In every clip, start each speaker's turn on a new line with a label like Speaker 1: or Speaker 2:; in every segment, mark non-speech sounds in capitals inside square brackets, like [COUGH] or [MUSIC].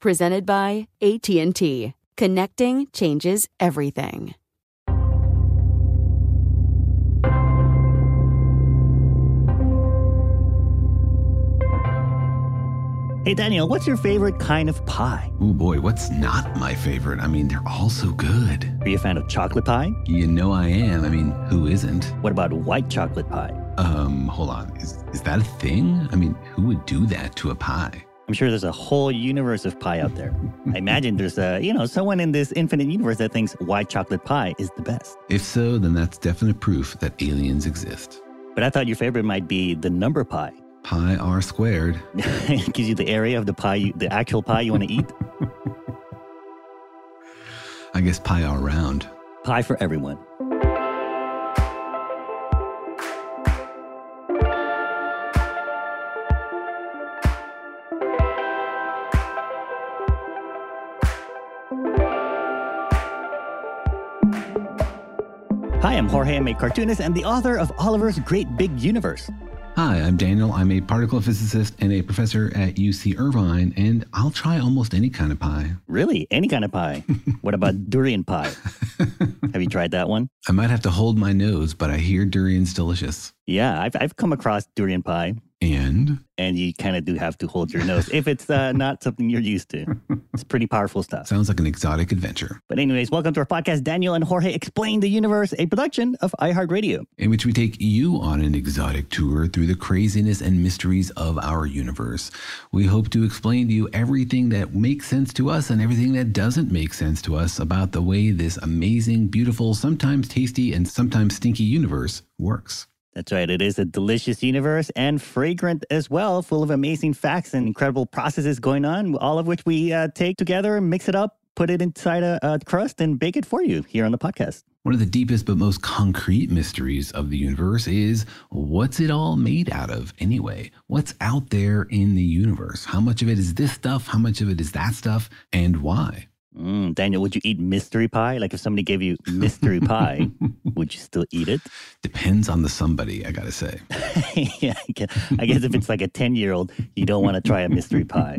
Speaker 1: Presented by AT&T. Connecting changes everything.
Speaker 2: Hey, Daniel, what's your favorite kind of pie?
Speaker 3: Oh boy, what's not my favorite? I mean, they're all so good.
Speaker 2: Are you a fan of chocolate pie?
Speaker 3: You know I am. I mean, who isn't?
Speaker 2: What about white chocolate pie?
Speaker 3: Um, hold on. Is, is that a thing? I mean, who would do that to a pie?
Speaker 2: I'm sure there's a whole universe of pie out there. [LAUGHS] I imagine there's a, you know, someone in this infinite universe that thinks white chocolate pie is the best.
Speaker 3: If so, then that's definite proof that aliens exist.
Speaker 2: But I thought your favorite might be the number pie.
Speaker 3: Pi r squared. [LAUGHS]
Speaker 2: it gives you the area of the pie, you, the actual pie you want to eat. [LAUGHS]
Speaker 3: I guess pi r round.
Speaker 2: Pie for everyone. I'm Jorge. I'm a cartoonist and the author of Oliver's Great Big Universe.
Speaker 3: Hi, I'm Daniel. I'm a particle physicist and a professor at UC Irvine, and I'll try almost any kind of pie.
Speaker 2: Really? Any kind of pie? [LAUGHS] what about durian pie? [LAUGHS] Have you tried that one?
Speaker 3: I might have to hold my nose, but I hear durian's delicious.
Speaker 2: Yeah, I've, I've come across durian pie.
Speaker 3: And?
Speaker 2: And you kind of do have to hold your nose if it's uh, not something you're used to. It's pretty powerful stuff.
Speaker 3: Sounds like an exotic adventure.
Speaker 2: But, anyways, welcome to our podcast, Daniel and Jorge Explain the Universe, a production of iHeartRadio.
Speaker 3: In which we take you on an exotic tour through the craziness and mysteries of our universe. We hope to explain to you everything that makes sense to us and everything that doesn't make sense to us about the way this amazing, beautiful, sometimes tasty, and sometimes stinky universe works.
Speaker 2: That's right. It is a delicious universe and fragrant as well, full of amazing facts and incredible processes going on, all of which we uh, take together, mix it up, put it inside a, a crust, and bake it for you here on the podcast.
Speaker 3: One of the deepest but most concrete mysteries of the universe is what's it all made out of anyway? What's out there in the universe? How much of it is this stuff? How much of it is that stuff? And why?
Speaker 2: Mm, Daniel, would you eat mystery pie? Like if somebody gave you mystery pie, [LAUGHS] would you still eat it?
Speaker 3: Depends on the somebody, I gotta say. [LAUGHS]
Speaker 2: yeah, I guess, I guess if it's like a 10 year old, you don't want to try a mystery pie.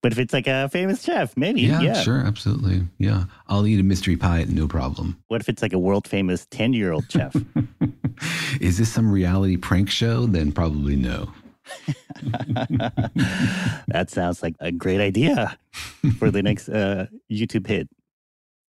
Speaker 2: But if it's like a famous chef, maybe.
Speaker 3: Yeah,
Speaker 2: Yeah,
Speaker 3: sure, absolutely. Yeah, I'll eat a mystery pie, no problem.
Speaker 2: What if it's like a world famous 10 year old chef? [LAUGHS]
Speaker 3: Is this some reality prank show? Then probably no. [LAUGHS]
Speaker 2: that sounds like a great idea for the next uh, YouTube hit.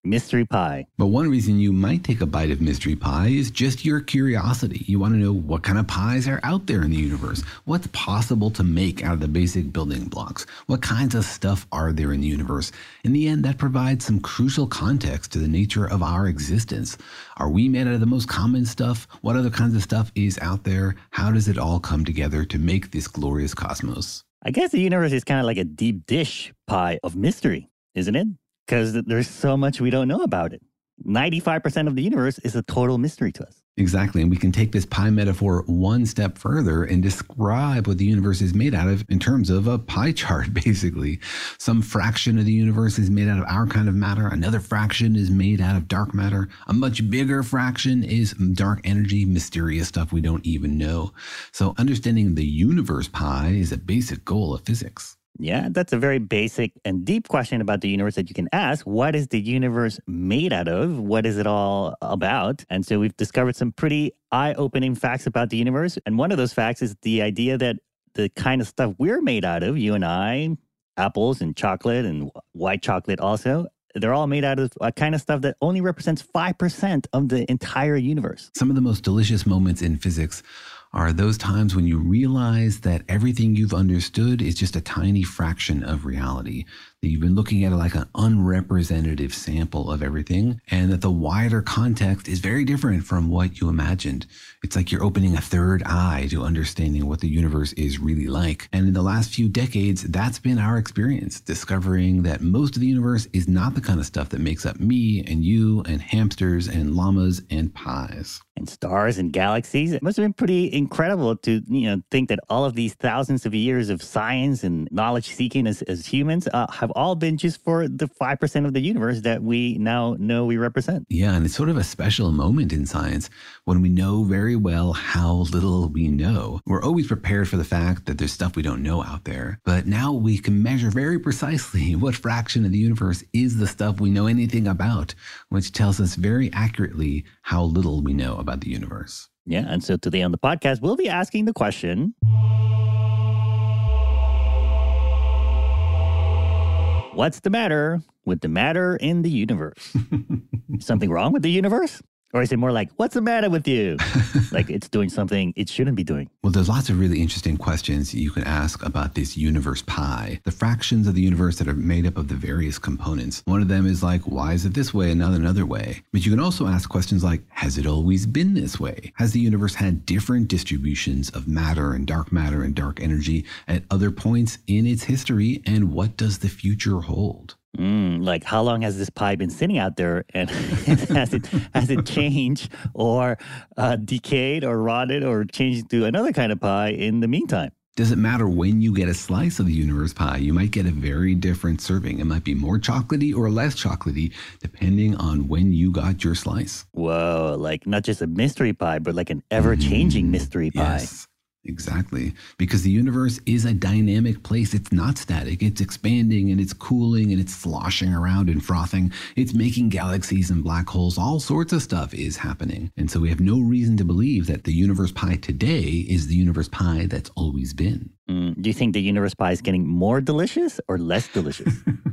Speaker 2: Mystery pie.
Speaker 3: But one reason you might take a bite of mystery pie is just your curiosity. You want to know what kind of pies are out there in the universe, what's possible to make out of the basic building blocks, what kinds of stuff are there in the universe. In the end, that provides some crucial context to the nature of our existence. Are we made out of the most common stuff? What other kinds of stuff is out there? How does it all come together to make this glorious cosmos?
Speaker 2: I guess the universe is kind of like a deep dish pie of mystery, isn't it? Because there's so much we don't know about it. 95% of the universe is a total mystery to us.
Speaker 3: Exactly. And we can take this pie metaphor one step further and describe what the universe is made out of in terms of a pie chart, [LAUGHS] basically. Some fraction of the universe is made out of our kind of matter, another fraction is made out of dark matter, a much bigger fraction is dark energy, mysterious stuff we don't even know. So, understanding the universe pie is a basic goal of physics.
Speaker 2: Yeah, that's a very basic and deep question about the universe that you can ask. What is the universe made out of? What is it all about? And so we've discovered some pretty eye opening facts about the universe. And one of those facts is the idea that the kind of stuff we're made out of, you and I, apples and chocolate and white chocolate also, they're all made out of a kind of stuff that only represents 5% of the entire universe.
Speaker 3: Some of the most delicious moments in physics are those times when you realize that everything you've understood is just a tiny fraction of reality that you've been looking at it like an unrepresentative sample of everything, and that the wider context is very different from what you imagined. It's like you're opening a third eye to understanding what the universe is really like. And in the last few decades, that's been our experience, discovering that most of the universe is not the kind of stuff that makes up me and you and hamsters and llamas and pies.
Speaker 2: And stars and galaxies. It must have been pretty incredible to you know think that all of these thousands of years of science and knowledge seeking as, as humans uh, have all been just for the 5% of the universe that we now know we represent.
Speaker 3: Yeah, and it's sort of a special moment in science when we know very well how little we know. We're always prepared for the fact that there's stuff we don't know out there, but now we can measure very precisely [LAUGHS] what fraction of the universe is the stuff we know anything about, which tells us very accurately how little we know about the universe.
Speaker 2: Yeah, and so today on the podcast, we'll be asking the question What's the matter with the matter in the universe? [LAUGHS] Something wrong with the universe? Or is it more like, what's the matter with you? [LAUGHS] like it's doing something it shouldn't be doing.
Speaker 3: Well, there's lots of really interesting questions you can ask about this universe pie, the fractions of the universe that are made up of the various components. One of them is like, why is it this way and not another way? But you can also ask questions like, has it always been this way? Has the universe had different distributions of matter and dark matter and dark energy at other points in its history? And what does the future hold?
Speaker 2: Mm, like how long has this pie been sitting out there, and [LAUGHS] has it has it changed or uh, decayed or rotted or changed to another kind of pie in the meantime?
Speaker 3: Does it matter when you get a slice of the universe pie? You might get a very different serving. It might be more chocolatey or less chocolatey, depending on when you got your slice.
Speaker 2: Whoa, like not just a mystery pie, but like an ever changing mm, mystery pie.
Speaker 3: Yes. Exactly. Because the universe is a dynamic place. It's not static. It's expanding and it's cooling and it's sloshing around and frothing. It's making galaxies and black holes. All sorts of stuff is happening. And so we have no reason to believe that the universe pie today is the universe pie that's always been.
Speaker 2: Mm, do you think the universe pie is getting more delicious or less delicious? [LAUGHS]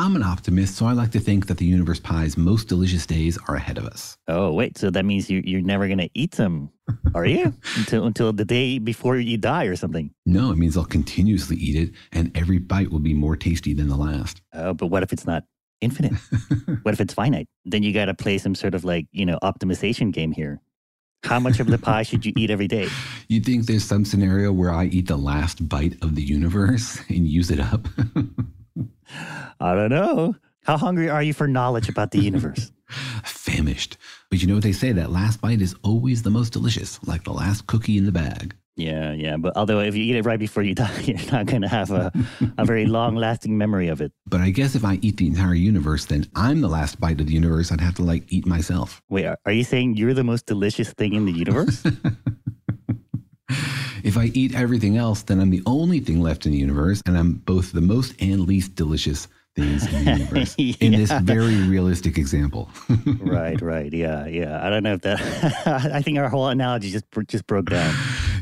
Speaker 3: I'm an optimist, so I like to think that the universe pie's most delicious days are ahead of us.
Speaker 2: Oh, wait. So that means you, you're never going to eat them, are you? [LAUGHS] until, until the day before you die or something?
Speaker 3: No, it means I'll continuously eat it, and every bite will be more tasty than the last.
Speaker 2: Oh, but what if it's not infinite? [LAUGHS] what if it's finite? Then you got to play some sort of like, you know, optimization game here. How much of the pie should you eat every day? [LAUGHS]
Speaker 3: You think there's some scenario where I eat the last bite of the universe and use it up? [LAUGHS]
Speaker 2: I don't know. How hungry are you for knowledge about the universe? [LAUGHS]
Speaker 3: Famished. But you know what they say? That last bite is always the most delicious, like the last cookie in the bag.
Speaker 2: Yeah, yeah. But although if you eat it right before you die, [LAUGHS] you're not going to have a, a very long lasting memory of it.
Speaker 3: But I guess if I eat the entire universe, then I'm the last bite of the universe. I'd have to like eat myself.
Speaker 2: Wait, are, are you saying you're the most delicious thing in the universe?
Speaker 3: If I eat everything else, then I'm the only thing left in the universe, and I'm both the most and least delicious things in the [LAUGHS] universe yeah. in this very realistic example. [LAUGHS]
Speaker 2: right, right. Yeah, yeah. I don't know if that, [LAUGHS] I think our whole analogy just, just broke down.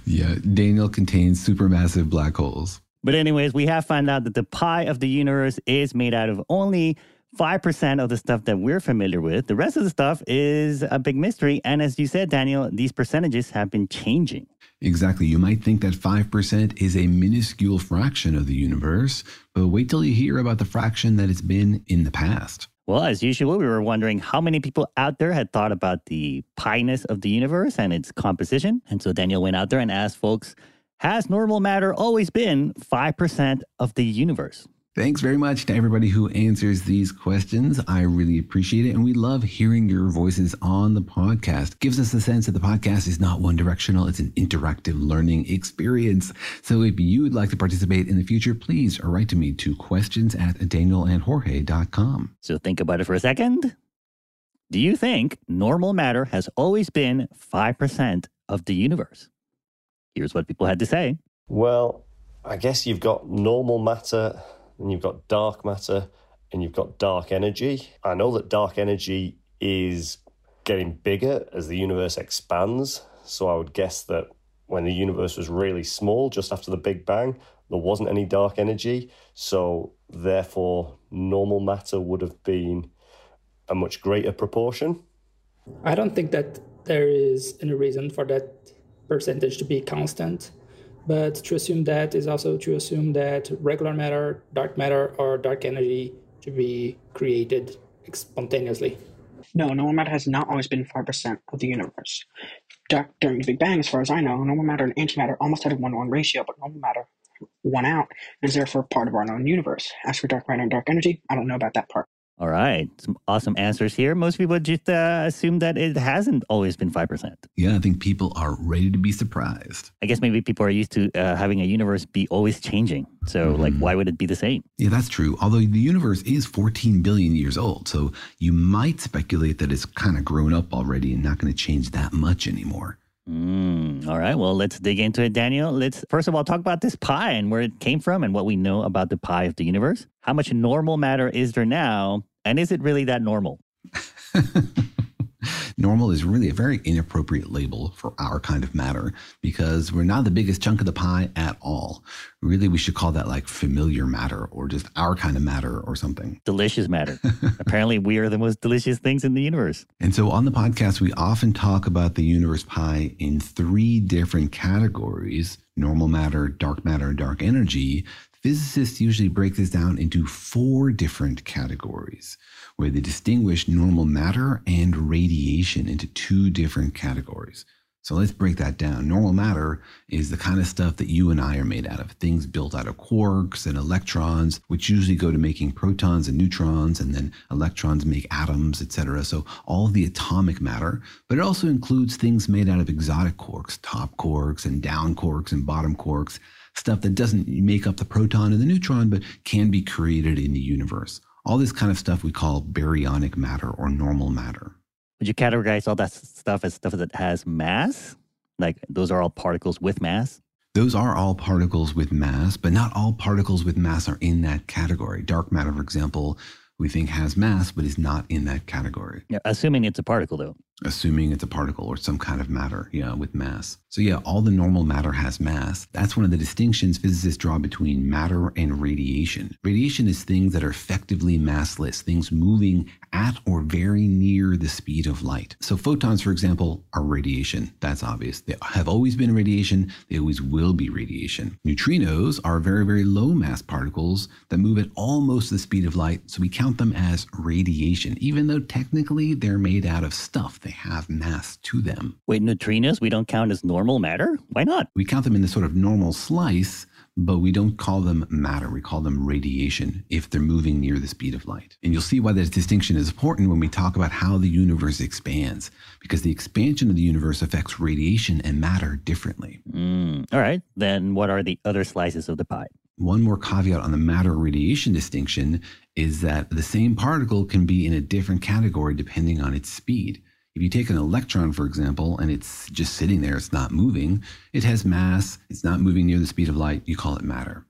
Speaker 3: Yeah, Daniel contains supermassive black holes.
Speaker 2: But, anyways, we have found out that the pie of the universe is made out of only 5% of the stuff that we're familiar with. The rest of the stuff is a big mystery. And as you said, Daniel, these percentages have been changing.
Speaker 3: Exactly. You might think that 5% is a minuscule fraction of the universe, but wait till you hear about the fraction that it's been in the past.
Speaker 2: Well, as usual, we were wondering how many people out there had thought about the pi-ness of the universe and its composition. And so Daniel went out there and asked folks, has normal matter always been 5% of the universe?
Speaker 3: Thanks very much to everybody who answers these questions. I really appreciate it. And we love hearing your voices on the podcast. Gives us a sense that the podcast is not one directional, it's an interactive learning experience. So if you would like to participate in the future, please write to me to questions at danielandjorge.com.
Speaker 2: So think about it for a second. Do you think normal matter has always been 5% of the universe? Here's what people had to say.
Speaker 4: Well, I guess you've got normal matter and you've got dark matter, and you've got dark energy. I know that dark energy is getting bigger as the universe expands. So I would guess that when the universe was really small, just after the Big Bang, there wasn't any dark energy. So therefore, normal matter would have been a much greater proportion.
Speaker 5: I don't think that there is any reason for that percentage to be constant. But to assume that is also to assume that regular matter, dark matter, or dark energy to be created spontaneously.
Speaker 6: No, normal matter has not always been 5% of the universe. Dark, during the Big Bang, as far as I know, normal matter and antimatter almost had a 1 1 ratio, but normal matter won out and is therefore part of our known universe. As for dark matter and dark energy, I don't know about that part.
Speaker 2: All right. Some awesome answers here. Most people just uh, assume that it hasn't always been 5%.
Speaker 3: Yeah, I think people are ready to be surprised.
Speaker 2: I guess maybe people are used to uh, having a universe be always changing. So, mm-hmm. like, why would it be the same?
Speaker 3: Yeah, that's true. Although the universe is 14 billion years old. So you might speculate that it's kind of grown up already and not going to change that much anymore.
Speaker 2: Mm, all right. Well, let's dig into it, Daniel. Let's first of all talk about this pi and where it came from and what we know about the pi of the universe. How much normal matter is there now? And is it really that normal? [LAUGHS]
Speaker 3: normal is really a very inappropriate label for our kind of matter because we're not the biggest chunk of the pie at all. Really, we should call that like familiar matter or just our kind of matter or something.
Speaker 2: Delicious matter. [LAUGHS] Apparently, we are the most delicious things in the universe.
Speaker 3: And so on the podcast, we often talk about the universe pie in three different categories normal matter, dark matter, and dark energy. Physicists usually break this down into four different categories where they distinguish normal matter and radiation into two different categories. So let's break that down. Normal matter is the kind of stuff that you and I are made out of. Things built out of quarks and electrons, which usually go to making protons and neutrons, and then electrons make atoms, etc. So all the atomic matter, but it also includes things made out of exotic quarks, top quarks and down quarks and bottom quarks, stuff that doesn't make up the proton and the neutron, but can be created in the universe. All this kind of stuff we call baryonic matter or normal matter.
Speaker 2: Would you categorize all that stuff as stuff that has mass? Like those are all particles with mass?
Speaker 3: Those are all particles with mass, but not all particles with mass are in that category. Dark matter, for example, we think has mass, but is not in that category.
Speaker 2: Yeah, assuming it's a particle, though
Speaker 3: assuming it's a particle or some kind of matter, yeah, with mass. So yeah, all the normal matter has mass. That's one of the distinctions physicists draw between matter and radiation. Radiation is things that are effectively massless, things moving at or very near the speed of light. So photons, for example, are radiation. That's obvious. They have always been radiation. They always will be radiation. Neutrinos are very, very low mass particles that move at almost the speed of light. So we count them as radiation, even though technically they're made out of stuff they have mass to them.
Speaker 2: Wait, neutrinos we don't count as normal matter? Why not?
Speaker 3: We count them in the sort of normal slice, but we don't call them matter. We call them radiation if they're moving near the speed of light. And you'll see why this distinction is important when we talk about how the universe expands, because the expansion of the universe affects radiation and matter differently.
Speaker 2: Mm, all right. Then what are the other slices of the pie?
Speaker 3: One more caveat on the matter radiation distinction is that the same particle can be in a different category depending on its speed. If you take an electron, for example, and it's just sitting there, it's not moving, it has mass, it's not moving near the speed of light, you call it matter.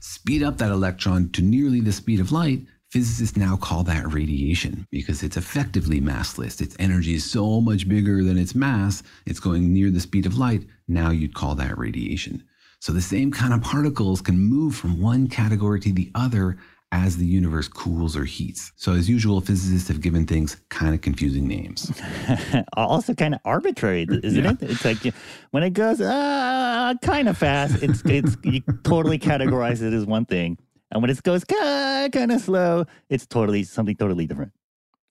Speaker 3: Speed up that electron to nearly the speed of light, physicists now call that radiation because it's effectively massless. Its energy is so much bigger than its mass, it's going near the speed of light. Now you'd call that radiation. So the same kind of particles can move from one category to the other as the universe cools or heats. So, as usual, physicists have given things kind of confusing names. [LAUGHS]
Speaker 2: also, kind of arbitrary, isn't yeah. it? It's like when it goes uh, kind of fast, it's it's you totally categorize it as one thing, and when it goes kind of slow, it's totally something totally different.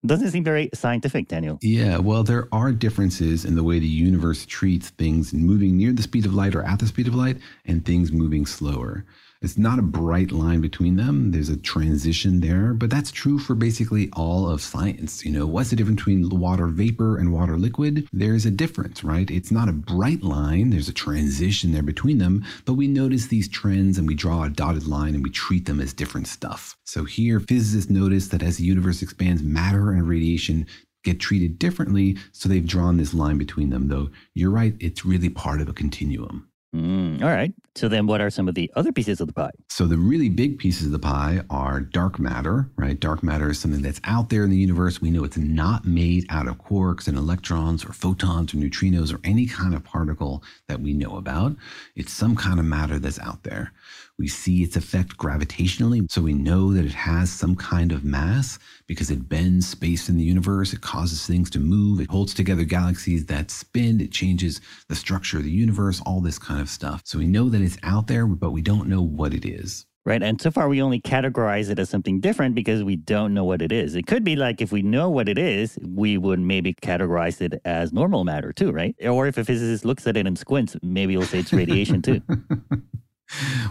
Speaker 2: Doesn't seem very scientific, Daniel.
Speaker 3: Yeah, well, there are differences in the way the universe treats things moving near the speed of light or at the speed of light and things moving slower. It's not a bright line between them. There's a transition there, but that's true for basically all of science. You know, what's the difference between water vapor and water liquid? There's a difference, right? It's not a bright line. There's a transition there between them, but we notice these trends and we draw a dotted line and we treat them as different stuff. So here, physicists notice that as the universe expands, matter and radiation get treated differently. So they've drawn this line between them, though you're right, it's really part of a continuum.
Speaker 2: Mm, all right. So then what are some of the other pieces of the pie?
Speaker 3: So the really big pieces of the pie are dark matter, right? Dark matter is something that's out there in the universe. We know it's not made out of quarks and electrons or photons or neutrinos or any kind of particle that we know about. It's some kind of matter that's out there. We see its effect gravitationally, so we know that it has some kind of mass because it bends space in the universe. It causes things to move. It holds together galaxies that spin. It changes the structure of the universe, all this kind of stuff. So we know that it's out there, but we don't know what it is.
Speaker 2: Right. And so far, we only categorize it as something different because we don't know what it is. It could be like if we know what it is, we would maybe categorize it as normal matter too, right? Or if a physicist looks at it and squints, maybe he'll say it's radiation too. [LAUGHS]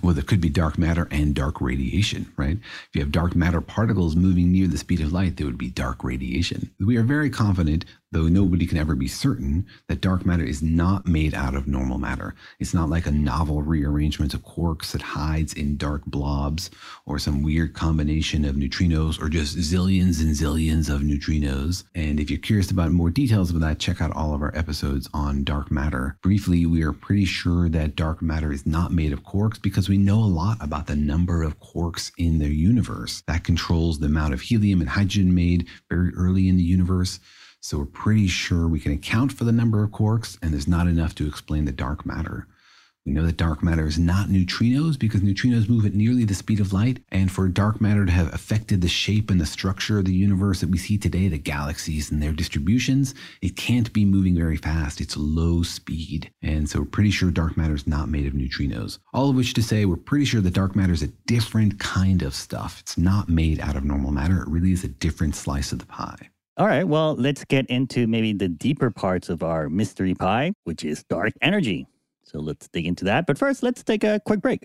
Speaker 3: well, there could be dark matter and dark radiation, right? If you have dark matter particles moving near the speed of light, there would be dark radiation. We are very confident though nobody can ever be certain that dark matter is not made out of normal matter. It's not like a novel rearrangement of quarks that hides in dark blobs or some weird combination of neutrinos or just zillions and zillions of neutrinos. And if you're curious about more details about that, check out all of our episodes on dark matter. Briefly, we are pretty sure that dark matter is not made of quarks because we know a lot about the number of quarks in the universe. That controls the amount of helium and hydrogen made very early in the universe. So we're pretty sure we can account for the number of quarks, and there's not enough to explain the dark matter. We know that dark matter is not neutrinos because neutrinos move at nearly the speed of light. And for dark matter to have affected the shape and the structure of the universe that we see today, the galaxies and their distributions, it can't be moving very fast. It's low speed. And so we're pretty sure dark matter is not made of neutrinos. All of which to say, we're pretty sure that dark matter is a different kind of stuff. It's not made out of normal matter. It really is a different slice of the pie.
Speaker 2: All right, well, let's get into maybe the deeper parts of our mystery pie, which is dark energy. So let's dig into that. But first, let's take a quick break.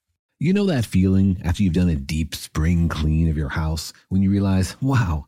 Speaker 3: You know that feeling after you've done a deep spring clean of your house when you realize, wow,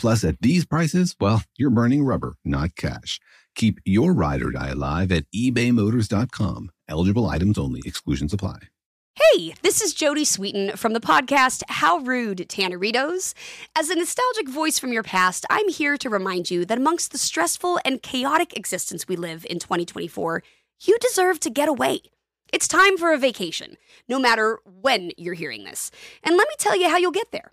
Speaker 3: Plus, at these prices, well, you're burning rubber, not cash. Keep your ride or die alive at ebaymotors.com. Eligible items only, exclusions apply.
Speaker 7: Hey, this is Jodie Sweetin from the podcast How Rude Tanneritos. As a nostalgic voice from your past, I'm here to remind you that amongst the stressful and chaotic existence we live in 2024, you deserve to get away. It's time for a vacation, no matter when you're hearing this. And let me tell you how you'll get there.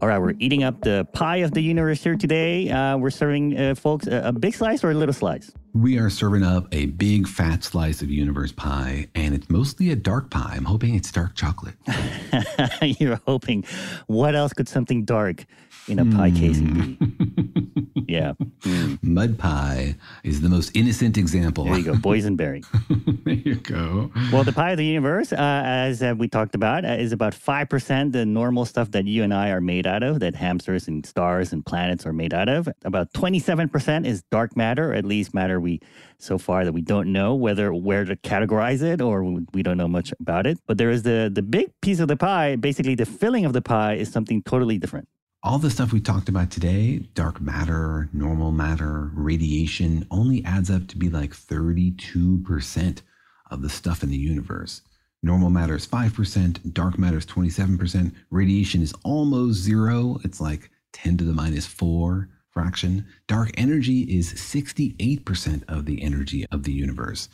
Speaker 2: All right, we're eating up the pie of the universe here today. Uh, we're serving uh, folks a, a big slice or a little slice.
Speaker 3: We are serving up a big fat slice of universe pie, and it's mostly a dark pie. I'm hoping it's dark chocolate. [LAUGHS]
Speaker 2: You're hoping. What else could something dark in a pie casing [LAUGHS] yeah. Mm.
Speaker 3: Mud pie is the most innocent example.
Speaker 2: There you go, boysenberry. [LAUGHS]
Speaker 3: there you go.
Speaker 2: Well, the pie of the universe, uh, as uh, we talked about, uh, is about 5% the normal stuff that you and I are made out of, that hamsters and stars and planets are made out of. About 27% is dark matter, or at least matter we so far that we don't know whether where to categorize it or we don't know much about it. But there is the the big piece of the pie, basically the filling of the pie is something totally different.
Speaker 3: All the stuff we talked about today, dark matter, normal matter, radiation, only adds up to be like 32% of the stuff in the universe. Normal matter is 5%, dark matter is 27%, radiation is almost zero. It's like 10 to the minus 4 fraction. Dark energy is 68% of the energy of the universe.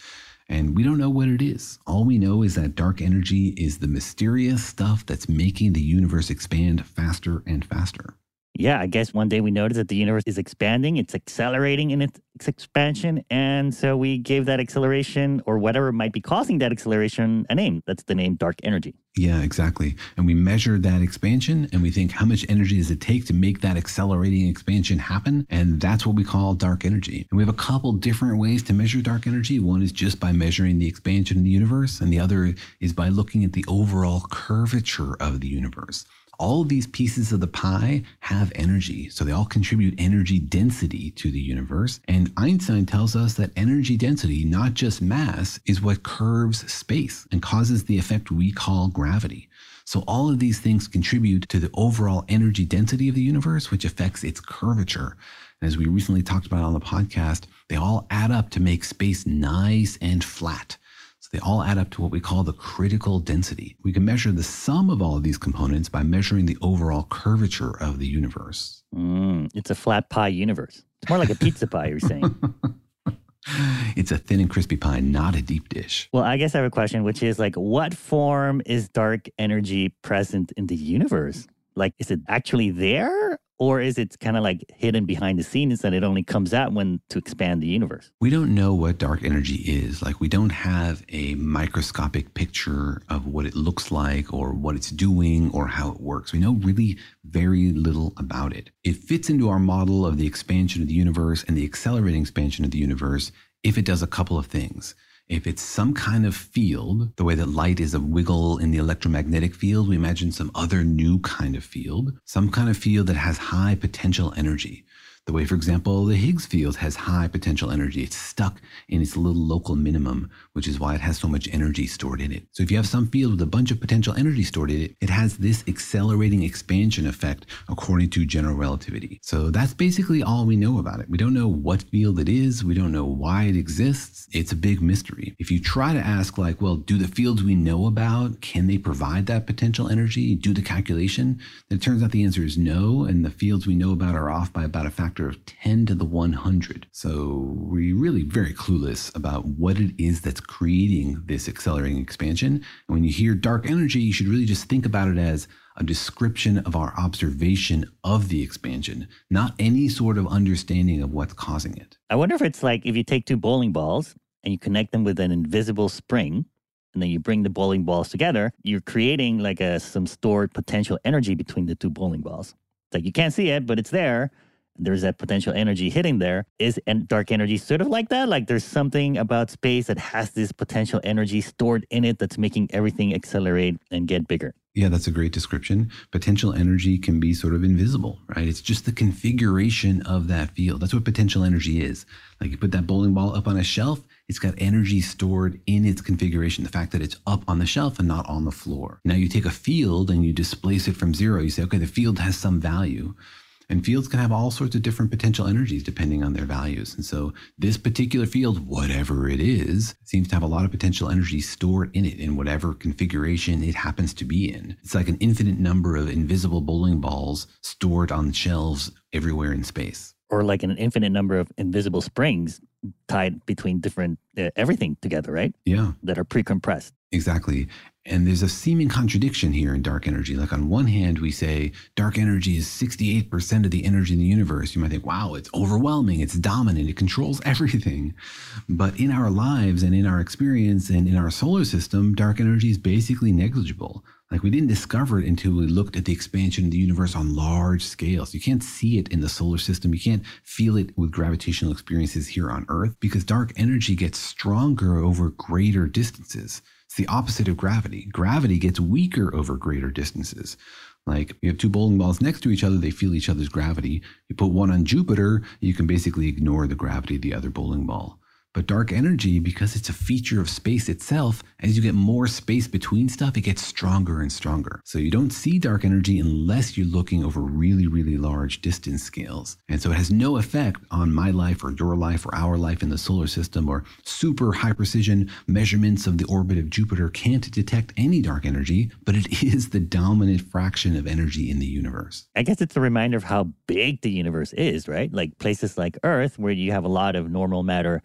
Speaker 3: And we don't know what it is. All we know is that dark energy is the mysterious stuff that's making the universe expand faster and faster.
Speaker 2: Yeah, I guess one day we noticed that the universe is expanding, it's accelerating in its expansion. And so we gave that acceleration or whatever might be causing that acceleration a name. That's the name dark energy.
Speaker 3: Yeah, exactly. And we measure that expansion and we think how much energy does it take to make that accelerating expansion happen? And that's what we call dark energy. And we have a couple different ways to measure dark energy. One is just by measuring the expansion of the universe, and the other is by looking at the overall curvature of the universe all of these pieces of the pie have energy. So they all contribute energy density to the universe. And Einstein tells us that energy density, not just mass, is what curves space and causes the effect we call gravity. So all of these things contribute to the overall energy density of the universe, which affects its curvature. And as we recently talked about on the podcast, they all add up to make space nice and flat. They all add up to what we call the critical density. We can measure the sum of all of these components by measuring the overall curvature of the universe.
Speaker 2: Mm, it's a flat pie universe. It's more like a pizza pie, you're saying. [LAUGHS]
Speaker 3: it's a thin and crispy pie, not a deep dish.
Speaker 2: Well, I guess I have a question, which is like, what form is dark energy present in the universe? Like, is it actually there Or is it kind of like hidden behind the scenes that it only comes out when to expand the universe?
Speaker 3: We don't know what dark energy is. Like, we don't have a microscopic picture of what it looks like or what it's doing or how it works. We know really very little about it. It fits into our model of the expansion of the universe and the accelerating expansion of the universe if it does a couple of things. If it's some kind of field, the way that light is a wiggle in the electromagnetic field, we imagine some other new kind of field, some kind of field that has high potential energy. The way, for example, the Higgs field has high potential energy. It's stuck in its little local minimum, which is why it has so much energy stored in it. So if you have some field with a bunch of potential energy stored in it, it has this accelerating expansion effect according to general relativity. So that's basically all we know about it. We don't know what field it is. We don't know why it exists. It's a big mystery. If you try to ask like, well, do the fields we know about, can they provide that potential energy? Do the calculation? It turns out the answer is no. And the fields we know about are off by about a factor factor of 10 to the 100. So we're really very clueless about what it is that's creating this accelerating expansion. And when you hear dark energy, you should really just think about it as a description of our observation of the expansion, not any sort of understanding of what's causing it.
Speaker 2: I wonder if it's like if you take two bowling balls and you connect them with an invisible spring, and then you bring the bowling balls together, you're creating like a some stored potential energy between the two bowling balls. It's like you can't see it, but it's there there's that potential energy hitting there. Is and dark energy sort of like that? Like there's something about space that has this potential energy stored in it that's making everything accelerate and get bigger.
Speaker 3: Yeah, that's a great description. Potential energy can be sort of invisible, right? It's just the configuration of that field. That's what potential energy is. Like you put that bowling ball up on a shelf, it's got energy stored in its configuration, the fact that it's up on the shelf and not on the floor. Now you take a field and you displace it from zero. You say, okay, the field has some value. And fields can have all sorts of different potential energies depending on their values. And so this particular field, whatever it is, seems to have a lot of potential energy stored in it in whatever configuration it happens to be in. It's like an infinite number of invisible bowling balls stored on shelves everywhere in space.
Speaker 2: Or like an infinite number of invisible springs tied between different uh, everything together, right?
Speaker 3: Yeah.
Speaker 2: That are pre-compressed.
Speaker 3: Exactly. And there's a seeming contradiction here in dark energy. Like on one hand, we say dark energy is 68% of the energy in the universe. You might think, wow, it's overwhelming, it's dominant, it controls [LAUGHS] everything. But in our lives and in our experience and in our solar system, dark energy is basically negligible. Like we didn't discover it until we looked at the expansion of the universe on large scales. You can't see it in the solar system. You can't feel it with gravitational experiences here on Earth because dark energy gets stronger over greater distances. It's the opposite of gravity. Gravity gets weaker over greater distances. Like you have two bowling balls next to each other, they feel each other's gravity. You put one on Jupiter, you can basically ignore the gravity of the other bowling ball. But dark energy, because it's a feature of space itself, as you get more space between stuff, it gets stronger and stronger. So you don't see dark energy unless you're looking over really, really large distance scales. And so it has no effect on my life or your life or our life in the solar system or super high precision measurements of the orbit of Jupiter can't detect any dark energy, but it [LAUGHS] is the dominant fraction of energy in the universe.
Speaker 2: I guess it's a reminder of how big the universe is, right? Like places like Earth, where you have a lot of normal matter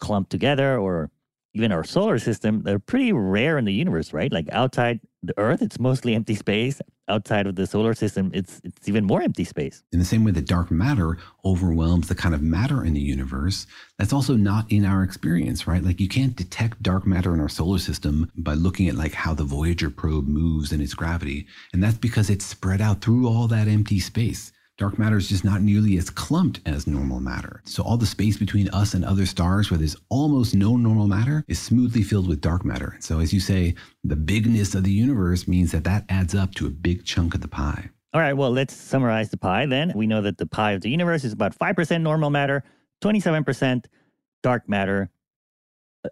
Speaker 2: clumped together or even our solar system, they're pretty rare in the universe, right? Like outside the Earth, it's mostly empty space. Outside of the solar system, it's it's even more empty space.
Speaker 3: In the same way that dark matter overwhelms the kind of matter in the universe, that's also not in our experience, right? Like you can't detect dark matter in our solar system by looking at like how the Voyager probe moves in its gravity, and that's because it's spread out through all that empty space. Dark matter is just not nearly as clumped as normal matter. So all the space between us and other stars where there's almost no normal matter is smoothly filled with dark matter. So as you say, the bigness of the universe means that that adds up to a big chunk of the pie.
Speaker 2: All right, well, let's summarize the pie then. We know that the pie of the universe is about 5% normal matter, 27% dark matter,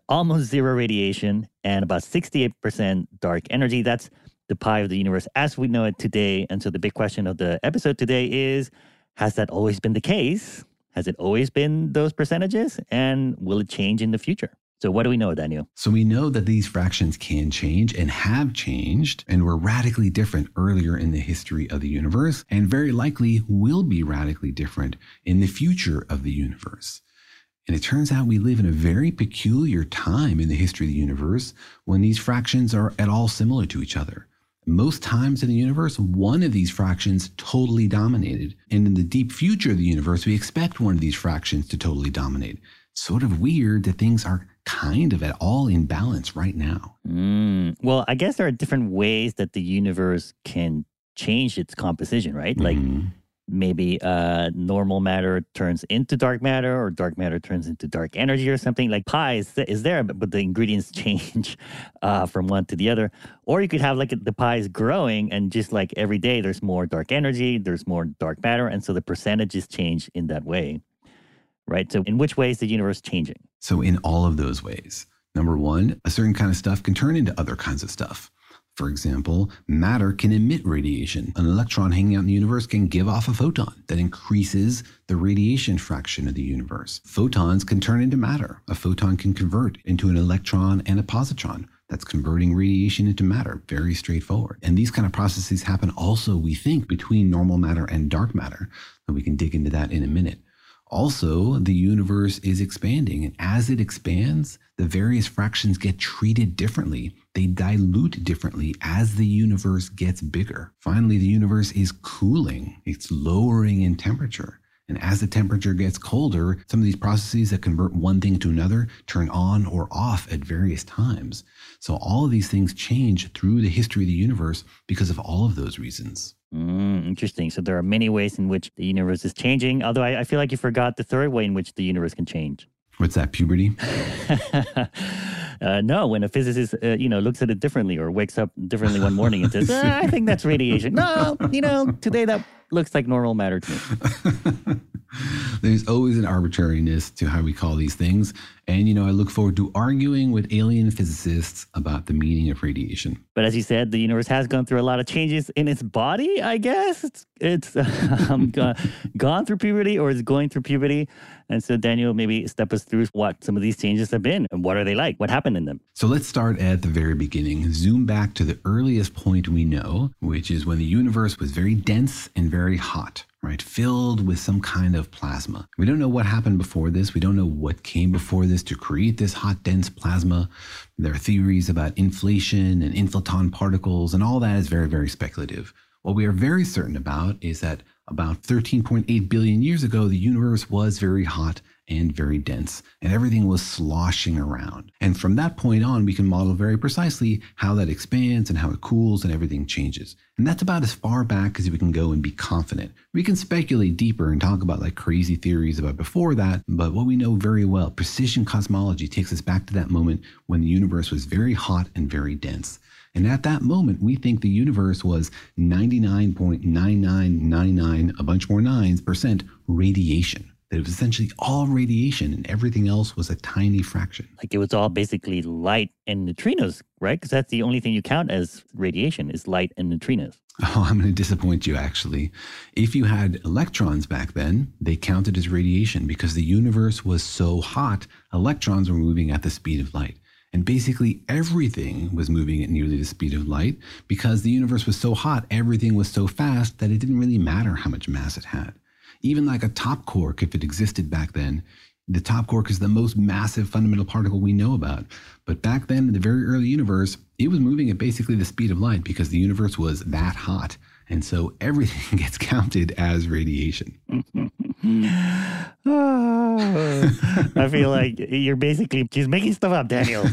Speaker 2: almost zero radiation, and about 68% dark energy. That's the pie of the universe as we know it today. And so the big question of the episode today is Has that always been the case? Has it always been those percentages? And will it change in the future? So, what do we know, Daniel?
Speaker 3: So, we know that these fractions can change and have changed and were radically different earlier in the history of the universe, and very likely will be radically different in the future of the universe. And it turns out we live in a very peculiar time in the history of the universe when these fractions are at all similar to each other. Most times in the universe, one of these fractions totally dominated. And in the deep future of the universe, we expect one of these fractions to totally dominate. Sort of weird that things are kind of at all in balance right now.
Speaker 2: Mm. Well, I guess there are different ways that the universe can change its composition, right? Like
Speaker 3: Mhm.
Speaker 2: Maybe uh, normal matter turns into dark matter or dark matter turns into dark energy or something. Like pi is, is there but, the ingredients [LAUGHS] change uh, from one to the other. Or you could have like the pie is growing and just like every day there's more dark energy there's more dark matter and so the percentages change in that way right? So in which way is the universe changing?
Speaker 3: So, in all of those ways, number one, a certain kind of stuff can turn into other kinds of stuff. For example, matter can emit radiation. An electron hanging out in the universe can give off a photon that increases the radiation fraction of the universe. Photons can turn into matter. A photon can convert into an electron and a positron. That's converting radiation into matter. Very straightforward. And these kind of processes happen also, we think, between normal matter and dark matter. And we can dig into that in a minute. Also, the universe is expanding, and as it expands, the various fractions get treated differently. They dilute differently as the universe gets bigger. Finally, the universe is cooling, it's lowering in temperature. And as the temperature gets colder, some of these processes that convert one thing to another turn on or off at various times. So, all of these things change through the history of the universe because of all of those reasons.
Speaker 2: Mm, interesting so there are many ways in which the universe is changing although I, I feel like you forgot the third way in which the universe can change
Speaker 3: What's that, puberty? [LAUGHS]
Speaker 2: uh, no, when a physicist, uh, you know, looks at it differently or wakes up differently one morning and says, "Ah, "I think that's radiation." No, you know, today that looks like normal matter to me. [LAUGHS]
Speaker 3: There's always an arbitrariness to how we call these things. And, you know, I look forward to arguing with alien physicists about the meaning of radiation.
Speaker 2: But as you said, the universe has gone through a lot of changes in its body. I guess it's it's [LAUGHS] um, go- gone through puberty or is going through puberty. And so, Daniel, maybe step us through what some of these changes have been and what are they like? What happened in them?
Speaker 3: So let's start at the very beginning, zoom back to the earliest point we know, which is when the universe was very dense and very hot. Right, filled with some kind of plasma. We don't know what happened before this. We don't know what came before this to create this hot, dense plasma. There are theories about inflation and inflaton particles, and all that is very, very speculative. What we are very certain about is that about 13.8 billion years ago, the universe was very hot and very dense, and everything was sloshing around. And from that point on, we can model very precisely how that expands and how it cools and everything changes. And that's about as far back as we can go and be confident. We can speculate deeper and talk about like crazy theories about before that, but what we know very well, precision cosmology takes us back to that moment when the universe was very hot and very dense. And at that moment, we think the universe was 99.9999, a bunch more nines, percent radiation. That it was essentially all radiation and everything else was a tiny fraction.
Speaker 2: Like it was all basically light and neutrinos, right? Because that's the only thing you count as radiation is light and neutrinos. [LAUGHS]
Speaker 3: Oh, I'm going to disappoint you, actually. If you had electrons back then, they counted as radiation because the universe was so hot, electrons were moving at the speed of light. And basically everything was moving at nearly the speed of light because the universe was so hot, everything was so fast that it didn't really matter how much mass it had. Even like a top quark, if it existed back then, the top quark is the most massive fundamental particle we know about. But back then, in the very early universe, it was moving at basically the speed of light because the universe was that hot. And so everything [LAUGHS] gets counted as radiation. [LAUGHS]
Speaker 2: I feel like you're basically just making stuff up, Daniel. [LAUGHS]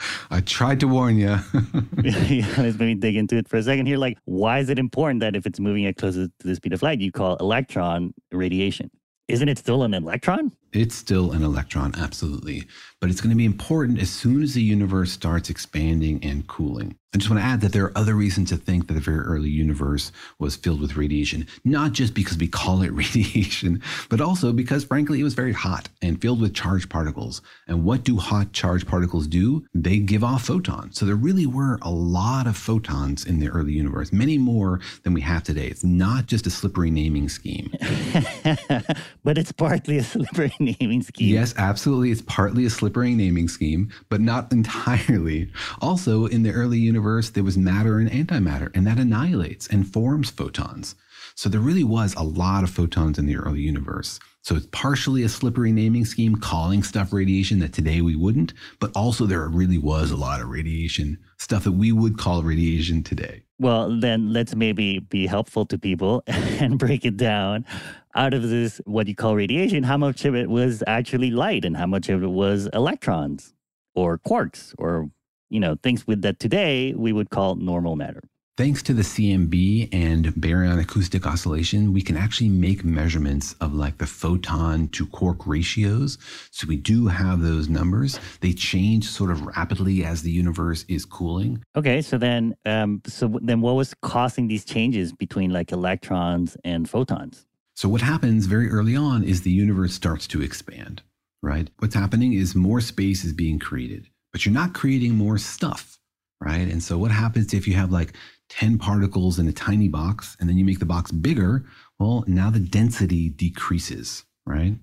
Speaker 2: [LAUGHS]
Speaker 3: I tried to warn you. [LAUGHS] [LAUGHS]
Speaker 2: Let's maybe dig into it for a second here. Like, why is it important that if it's moving at closer to the speed of light, you call electron radiation? Isn't it still an electron?
Speaker 3: It's still an electron, absolutely. But it's going to be important as soon as the universe starts expanding and cooling. I just want to add that there are other reasons to think that the very early universe was filled with radiation, not just because we call it [LAUGHS] radiation, but also because, frankly, it was very hot and filled with charged particles. And what do hot charged particles do? They give off photons. So there really were a lot of photons in the early universe, many more than we have today. It's not just a slippery naming scheme. [LAUGHS]
Speaker 2: but it's partly a slippery [LAUGHS] naming scheme.
Speaker 3: Yes, absolutely. It's partly a slippery naming scheme, but not [LAUGHS] entirely. Also, in the early universe, there was matter and antimatter, and that annihilates and forms photons. So there really was a lot of photons in the early universe. So it's partially a slippery naming scheme, calling stuff radiation that today we wouldn't, but also there really was a lot of radiation, stuff that we would call radiation today.
Speaker 2: Well, then let's maybe be helpful to people [LAUGHS] and break it down. Out of this, what you call radiation, how much of it was actually light and how much of it was electrons or quarks or, you know, things with that today we would call normal matter.
Speaker 3: Thanks to the CMB and baryon acoustic oscillation, we can actually make measurements of like the photon to quark ratios. So we do have those numbers. They change sort of rapidly as the universe is cooling.
Speaker 2: Okay, so then, um, so then, what was causing these changes between like electrons and photons?
Speaker 3: So what happens very early on is the universe starts to expand. Right. What's happening is more space is being created, but you're not creating more stuff. Right. And so what happens if you have like 10 particles in a tiny box and then you make the box bigger, well, now the density decreases, right?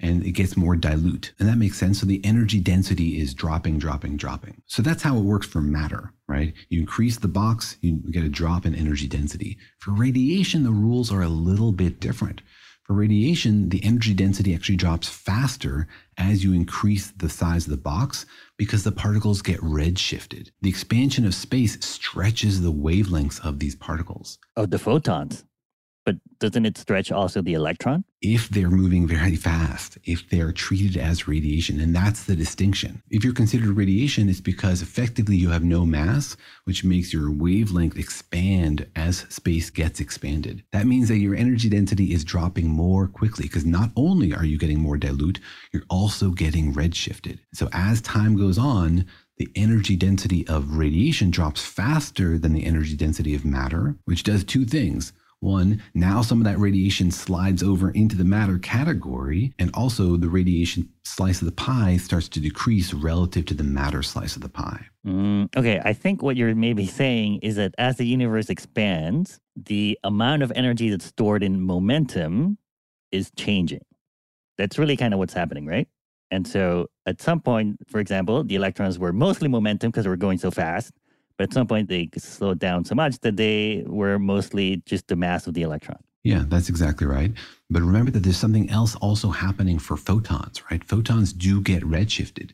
Speaker 3: And it gets more dilute. And that makes sense. So the energy density is dropping, dropping, dropping. So that's how it works for matter, right? You increase the box, you get a drop in energy density. For radiation, the rules are a little bit different. For radiation, the energy density actually drops faster as you increase the size of the box because the particles get redshifted. The expansion of space stretches the wavelengths of these particles.
Speaker 2: Of the photons. But doesn't it stretch also the electron?
Speaker 3: If they're moving very fast, if they're treated as radiation, and that's the distinction. If you're considered radiation, it's because effectively you have no mass, which makes your wavelength expand as space gets expanded. That means that your energy density is dropping more quickly because not only are you getting more dilute, you're also getting redshifted. So as time goes on, the energy density of radiation drops faster than the energy density of matter, which does two things. One, now some of that radiation slides over into the matter category, and also the radiation slice of the pie starts to decrease relative to the matter slice of the pie.
Speaker 2: Mm, okay, I think what you're maybe saying is that as the universe expands, the amount of energy that's stored in momentum is changing. That's really kind of what's happening, right? And so at some point, for example, the electrons were mostly momentum because they were going so fast. But at some point, they slowed down so much that they were mostly just the mass of the electron.
Speaker 3: Yeah, that's exactly right. But remember that there's something else also happening for photons, right? Photons do get redshifted.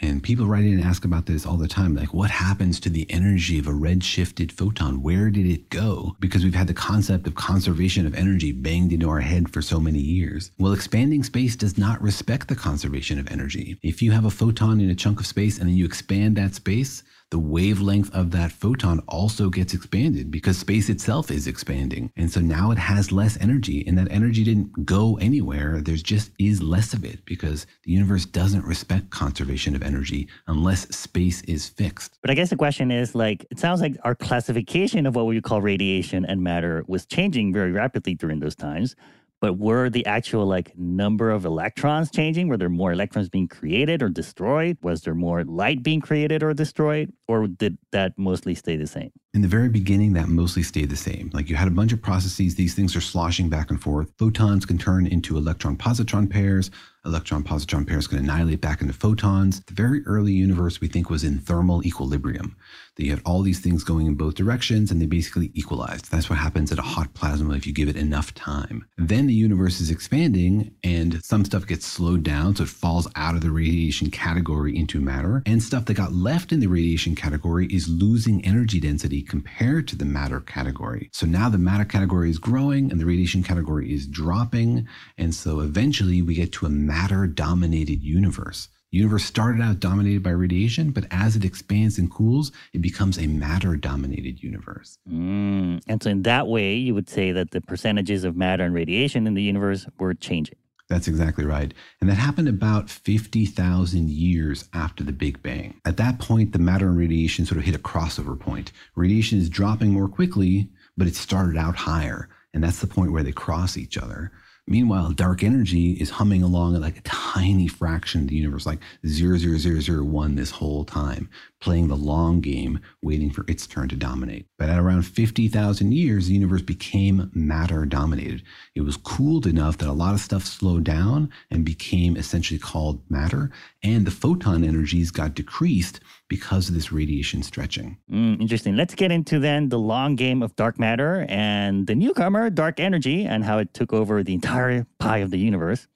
Speaker 3: And people write in and ask about this all the time. Like, what happens to the energy of a redshifted photon? Where did it go? Because we've had the concept of conservation of energy banged into our head for so many years. Well, expanding space does not respect the conservation of energy. If you have a photon in a chunk of space and then you expand that space, the wavelength of that photon also gets expanded because space itself is expanding. And so now it has less energy, and that energy didn't go anywhere. There's just is less of it because the universe doesn't respect conservation of energy unless space is fixed.
Speaker 2: But I guess the question is like, it sounds like our classification of what we call radiation and matter was changing very rapidly during those times but were the actual like number of electrons changing? Were there more electrons being created or destroyed? Was there more light being created or destroyed? Or did that mostly stay the same?
Speaker 3: In the very beginning, that mostly stayed the same. Like you had a bunch of processes, these things are sloshing back and forth. Photons can turn into electron positron pairs. Electron positron pairs can annihilate back into photons. The very early universe we think was in thermal equilibrium that you had all these things going in both directions and they basically equalized. That's what happens at a hot plasma if you give it enough time. Then the universe is expanding and some stuff gets slowed down, so it falls out of the radiation category into matter. And stuff that got left in the radiation category is losing energy density compared to the matter category. So now the matter category is growing and the radiation category is dropping. And so eventually we get to a matter dominated universe. The universe started out dominated by radiation, but as it expands and cools, it becomes a matter dominated universe.
Speaker 2: Mm. And so, in that way, you would say that the percentages of matter and radiation in the universe were changing.
Speaker 3: That's exactly right. And that happened about 50,000 years after the Big Bang. At that point, the matter and radiation sort of hit a crossover point. Radiation is dropping more quickly, but it started out higher. And that's the point where they cross each other. Meanwhile, dark energy is humming along at like a tiny fraction of the universe, like 0.0001 this whole time, playing the long game, waiting for its turn to dominate. But at around 50,000 years, the universe became matter dominated. It was cooled enough that a lot of stuff slowed down and became essentially called matter, and the photon energies got decreased because of this radiation stretching.
Speaker 2: Mm, interesting. Let's get into then the long game of dark matter and the newcomer, dark energy, and how it took over the entire pie of the universe.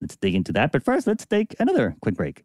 Speaker 2: Let's dig into that. But first, let's take another quick break.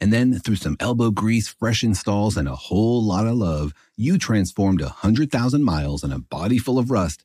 Speaker 3: And then, through some elbow grease, fresh installs, and a whole lot of love, you transformed a 100,000 miles and a body full of rust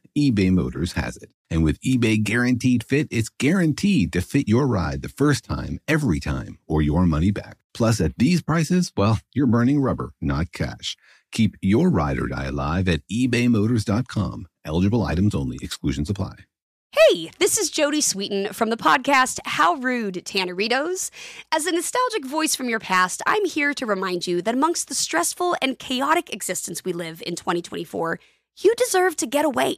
Speaker 3: eBay Motors has it. And with eBay Guaranteed Fit, it's guaranteed to fit your ride the first time, every time, or your money back. Plus, at these prices, well, you're burning rubber, not cash. Keep your ride or die alive at ebaymotors.com. Eligible items only, exclusions apply.
Speaker 7: Hey, this is Jodie Sweetin from the podcast How Rude, Tanneritos. As a nostalgic voice from your past, I'm here to remind you that amongst the stressful and chaotic existence we live in 2024, you deserve to get away.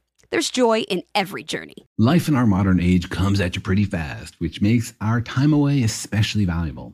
Speaker 7: There's joy in every journey.
Speaker 3: Life in our modern age comes at you pretty fast, which makes our time away especially valuable.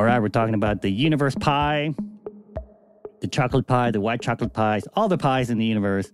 Speaker 2: All right, we're talking about the universe pie, the chocolate pie, the white chocolate pies, all the pies in the universe,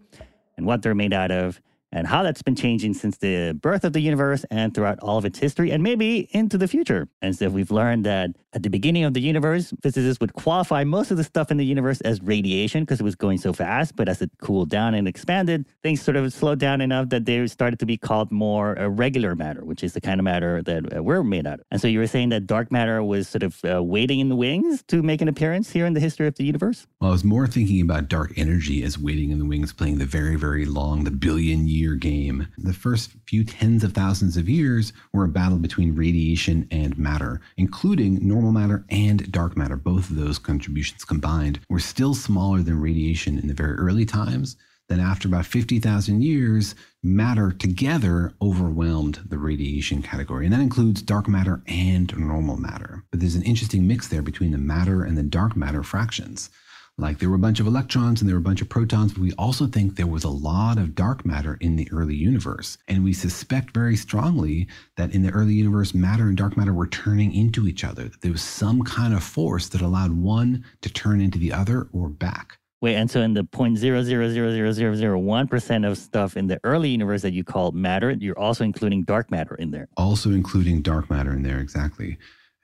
Speaker 2: and what they're made out of, and how that's been changing since the birth of the universe and throughout all of its history, and maybe into the future. And so we've learned that at the beginning of the universe, physicists would qualify most of the stuff in the universe as radiation because it was going so fast. But as it cooled down and expanded, things sort of slowed down enough that they started to be called more uh, regular matter, which is the kind of matter that uh, we're made out of. And so you were saying that dark matter was sort of uh, waiting in the wings to make an appearance here in the history of the universe?
Speaker 3: Well, I was more thinking about dark energy as waiting in the wings, playing the very, very long, the billion year game. The first few tens of thousands of years were a battle between radiation and matter, including normal matter and dark matter. Both of those contributions combined were still smaller than radiation in the very early times. then after about 50,000 years, matter together overwhelmed the radiation category. And that includes dark matter and normal matter. But there's an interesting mix there between the matter and the dark matter fractions. Like there were a bunch of electrons and there were a bunch of protons, but we also think there was a lot of dark matter in the early universe. And we suspect very strongly that in the early universe, matter and dark matter were turning into each other, that there was some kind of force that allowed one to turn into the other or back.
Speaker 2: Wait, and so in the point zero zero zero zero zero one percent of stuff in the early universe that you call matter, you're also including dark matter in there.
Speaker 3: Also including dark matter in there, exactly.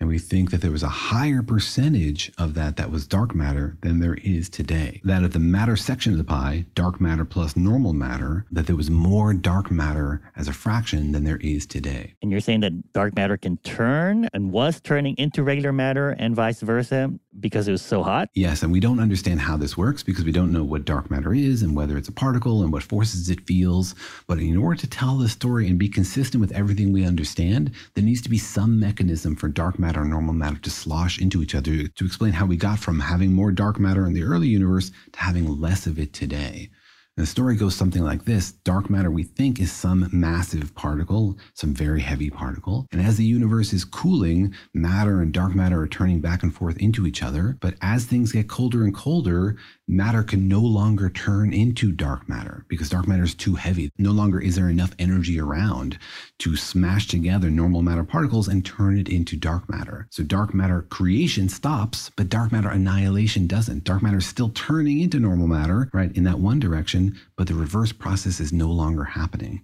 Speaker 3: And we think that there was a higher percentage of that that was dark matter than there is today. That of the matter section of the pie, dark matter plus normal matter, that there was more dark matter as a fraction than there is today.
Speaker 2: And you're saying that dark matter can turn and was turning into regular matter and vice versa because it was so hot?
Speaker 3: Yes, and we don't understand how this works because we don't know what dark matter is and whether it's a particle and what forces it feels. But in order to tell the story and be consistent with everything we understand, there needs to be some mechanism for dark matter and normal matter to slosh into each other to explain how we got from having more dark matter in the early universe to having less of it today. The story goes something like this Dark matter, we think, is some massive particle, some very heavy particle. And as the universe is cooling, matter and dark matter are turning back and forth into each other. But as things get colder and colder, matter can no longer turn into dark matter because dark matter is too heavy. No longer is there enough energy around to smash together normal matter particles and turn it into dark matter. So dark matter creation stops, but dark matter annihilation doesn't. Dark matter is still turning into normal matter, right, in that one direction, but the reverse process is no longer happening.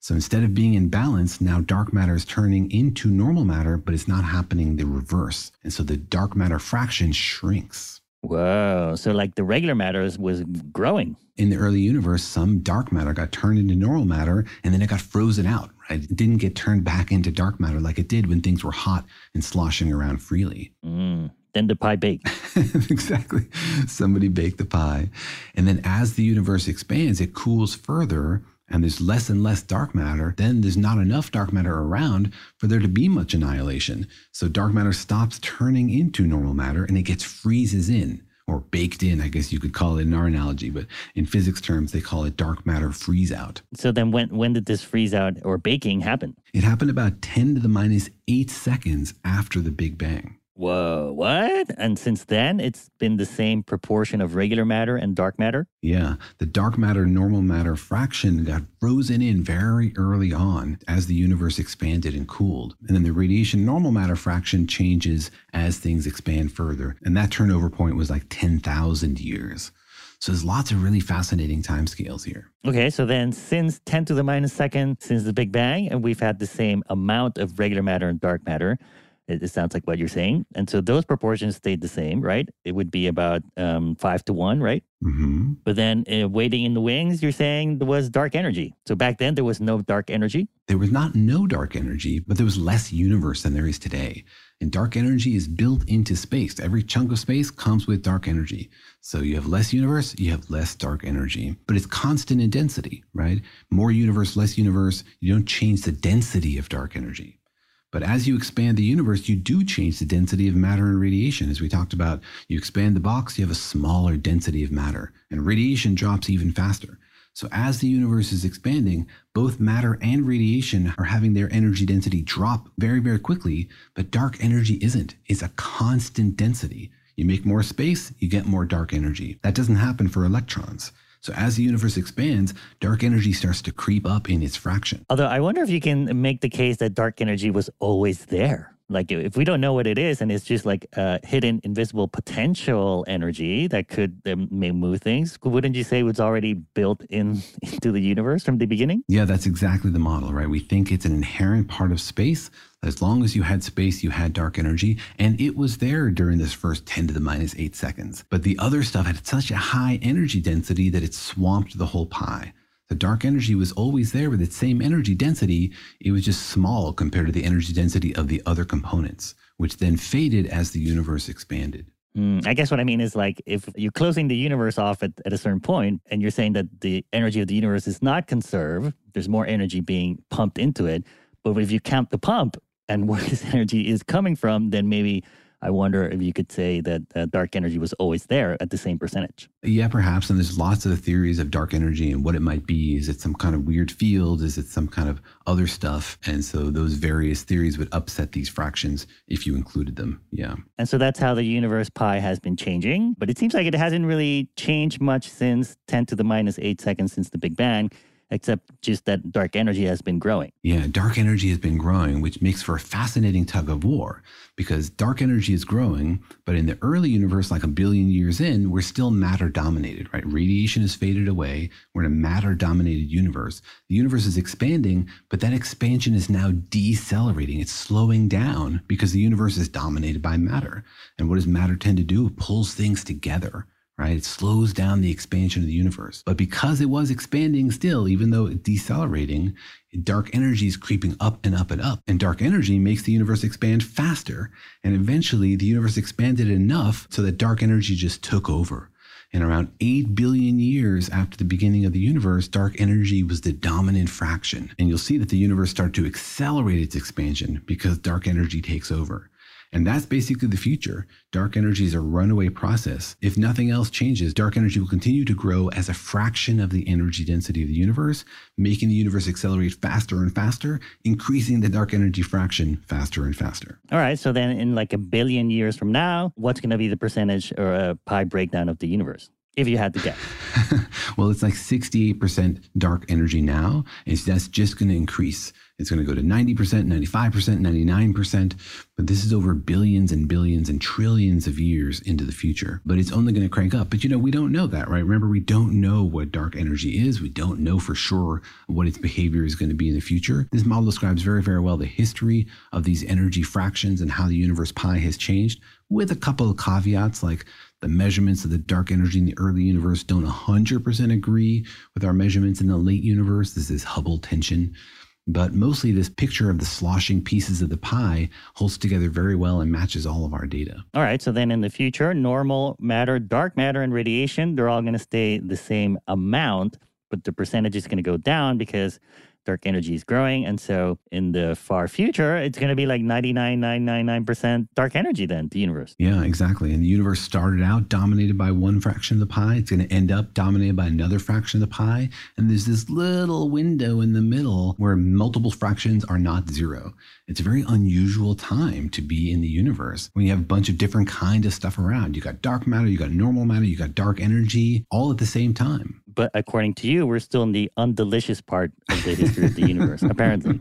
Speaker 3: So instead of being in balance, now dark matter is turning into normal matter, but it's not happening the reverse. And so the dark matter fraction shrinks.
Speaker 2: Whoa. So, like the regular matter was growing.
Speaker 3: In the early universe, some dark matter got turned into normal matter and then it got frozen out, right? It didn't get turned back into dark matter like it did when things were hot and sloshing around freely.
Speaker 2: Mm. Then the pie baked. [LAUGHS]
Speaker 3: exactly. Somebody baked the pie. And then as the universe expands, it cools further and there's less and less dark matter, then there's not enough dark matter around for there to be much annihilation. So dark matter stops turning into normal matter and it gets freezes in or baked in, I guess you could call it in our analogy, but in physics terms, they call it dark matter freeze out.
Speaker 2: So then when, when did this freeze out or baking happen?
Speaker 3: It happened about 10 to the minus eight seconds after the Big Bang.
Speaker 2: Whoa, what? And since then, it's been the same proportion of regular matter and dark matter?
Speaker 3: Yeah. The dark matter normal matter fraction got frozen in very early on as the universe expanded and cooled. And then the radiation normal matter fraction changes as things expand further. And that turnover point was like 10,000 years. So there's lots of really fascinating timescales here.
Speaker 2: Okay, so then since 10 to the minus second, since the Big Bang, and we've had the same amount of regular matter and dark matter, it, it, sounds like what you're saying. And so those proportions stayed the same, right? It would be about um, five to one, right?
Speaker 3: Mm-hmm.
Speaker 2: But then uh, waiting in the wings, you're saying there was dark energy. So back then there was no dark energy?
Speaker 3: There was not no dark energy, but there was less universe than there is today. And dark energy is built into space. Every chunk of space comes with dark energy. So you have less universe, you have less dark energy, but it's constant in density, right? More universe, less universe. You don't change the density of dark energy. But as you expand the universe, you do change the density of matter and radiation. As we talked about, you expand the box, you have a smaller density of matter, and radiation drops even faster. So as the universe is expanding, both matter and radiation are having their energy density drop very, very quickly, but dark energy isn't. It's a constant density. You make more space, you get more dark energy. That doesn't happen for electrons. So as the universe expands, dark energy starts to creep up in its fraction.
Speaker 2: Although I wonder if you can make the case that dark energy was always there. Like if we don't know what it is and it's just like a hidden invisible potential energy that could um, move things, wouldn't you say it was already built in [LAUGHS] into the universe from the beginning?
Speaker 3: Yeah, that's exactly the model, right? We think it's an inherent part of space as long as you had space, you had dark energy, and it was there during this first 10 to the minus 8 seconds. But the other stuff had such a high energy density that it swamped the whole pie. The dark energy was always there with its same energy density. It was just small compared to the energy density of the other components, which then faded as the universe expanded.
Speaker 2: Mm, I guess what I mean is like if you're closing the universe off at, at a certain point and you're saying that the energy of the universe is not conserved, there's more energy being pumped into it. But if you count the pump, and where this [LAUGHS] energy is coming from, then maybe I wonder if you could say that uh, dark energy was always there at the same percentage.
Speaker 3: Yeah, perhaps. And there's lots of theories of dark energy and what it might be. Is it some kind of weird field? Is it some kind of other stuff? And so those various theories would upset these fractions if you included them. Yeah.
Speaker 2: And so that's how the universe pie has been changing. But it seems like it hasn't really changed much since 10 to the minus 8 seconds since the Big Bang except just that dark energy has been growing.
Speaker 3: Yeah, dark energy has been growing, which makes for a fascinating tug of war because dark energy is growing, but in the early universe, like a billion years in, we're still matter dominated, right? Radiation has faded away. We're in a matter dominated universe. The universe is expanding, but that expansion is now decelerating. It's slowing down because the universe is dominated by matter. And what does matter tend to do? It pulls things together right? It slows down the expansion of the universe. But because it was expanding still, even though it's decelerating, dark energy is creeping up and up and up. And dark energy makes the universe expand faster. And eventually, the universe expanded enough so that dark energy just took over. And around 8 billion years after the beginning of the universe, dark energy was the dominant fraction. And you'll see that the universe started to accelerate its expansion because dark energy takes over. And that's basically the future. Dark energy is a runaway process. If nothing else changes, dark energy will continue to grow as a fraction of the energy density of the universe, making the universe accelerate faster and faster, increasing the dark energy fraction faster and faster.
Speaker 2: All right. So then, in like a billion years from now, what's going to be the percentage or a pie breakdown of the universe? If you had to guess? [LAUGHS]
Speaker 3: well, it's like 68% dark energy now, and that's just going to increase. It's going to go to 90%, 95%, 99%. But this is over billions and billions and trillions of years into the future. But it's only going to crank up. But you know, we don't know that, right? Remember, we don't know what dark energy is. We don't know for sure what its behavior is going to be in the future. This model describes very, very well the history of these energy fractions and how the universe pie has changed, with a couple of caveats like the measurements of the dark energy in the early universe don't 100% agree with our measurements in the late universe. This is Hubble tension. But mostly, this picture of the sloshing pieces of the pie holds together very well and matches all of our data.
Speaker 2: All right. So then in the future, normal matter, dark matter, and radiation, they're all going to stay the same amount, but the percentage is going to go down because dark energy is growing. And so in the far future, it's going to be like 99.999% dark energy then, the universe.
Speaker 3: Yeah, exactly. And the universe started out dominated by one fraction of the pie. It's going to end up dominated by another fraction of the pie. And there's this little window in the middle where multiple fractions are not zero. It's a very unusual time to be in the universe when you have a bunch of different kind of stuff around. You got dark matter, you got normal matter, you got dark energy all at the same time
Speaker 2: but according to you, we're still in the undelicious part of the history of the universe. [LAUGHS] Apparently,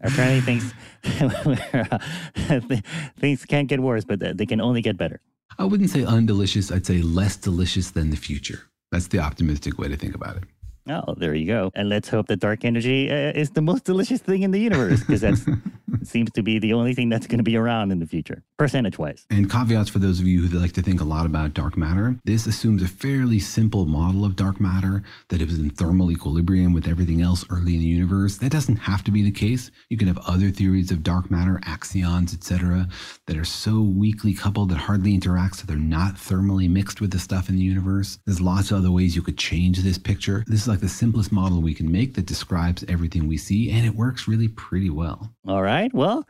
Speaker 2: apparently things [LAUGHS] things can't get worse, but they can only get better.
Speaker 3: I wouldn't say undelicious. I'd say less delicious than the future. That's the optimistic way to think about it.
Speaker 2: Oh, there you go. And let's hope that dark energy uh, is the most delicious thing in the universe because that [LAUGHS] seems to be the only thing that's going to be around in the future, percentage wise.
Speaker 3: And caveats for those of you who like to think a lot about dark matter this assumes a fairly simple model of dark matter that it was in thermal equilibrium with everything else early in the universe. That doesn't have to be the case. You can have other theories of dark matter, axions, etc., that are so weakly coupled that hardly interact, so they're not thermally mixed with the stuff in the universe. There's lots of other ways you could change this picture. This is like the simplest model we can make that describes everything we see, and it works really pretty well.
Speaker 2: All right. Well,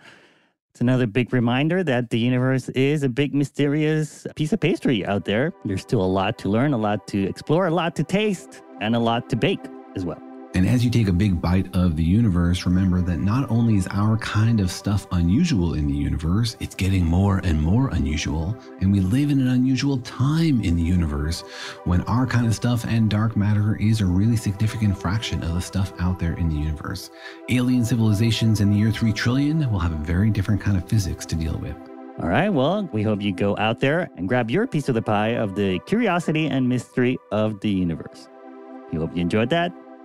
Speaker 2: it's another big reminder that the universe is a big, mysterious piece of pastry out there. There's still a lot to learn, a lot to explore, a lot to taste, and a lot to bake as well.
Speaker 3: And as you take a big bite of the universe, remember that not only is our kind of stuff unusual in the universe, it's getting more and more unusual. And we live in an unusual time in the universe when our kind of stuff and dark matter is a really significant fraction of the stuff out there in the universe. Alien civilizations in the year 3 trillion will have a very different kind of physics to deal with.
Speaker 2: All right. Well, we hope you go out there and grab your piece of the pie of the curiosity and mystery of the universe. We hope you enjoyed that.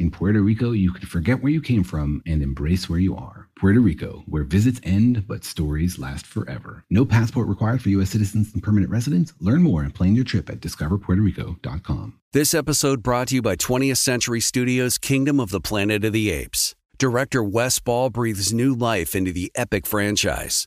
Speaker 3: In Puerto Rico, you can forget where you came from and embrace where you are. Puerto Rico, where visits end but stories last forever. No passport required for U.S. citizens and permanent residents. Learn more and plan your trip at discoverpuertorico.com.
Speaker 8: This episode brought to you by 20th Century Studios' Kingdom of the Planet of the Apes. Director Wes Ball breathes new life into the epic franchise.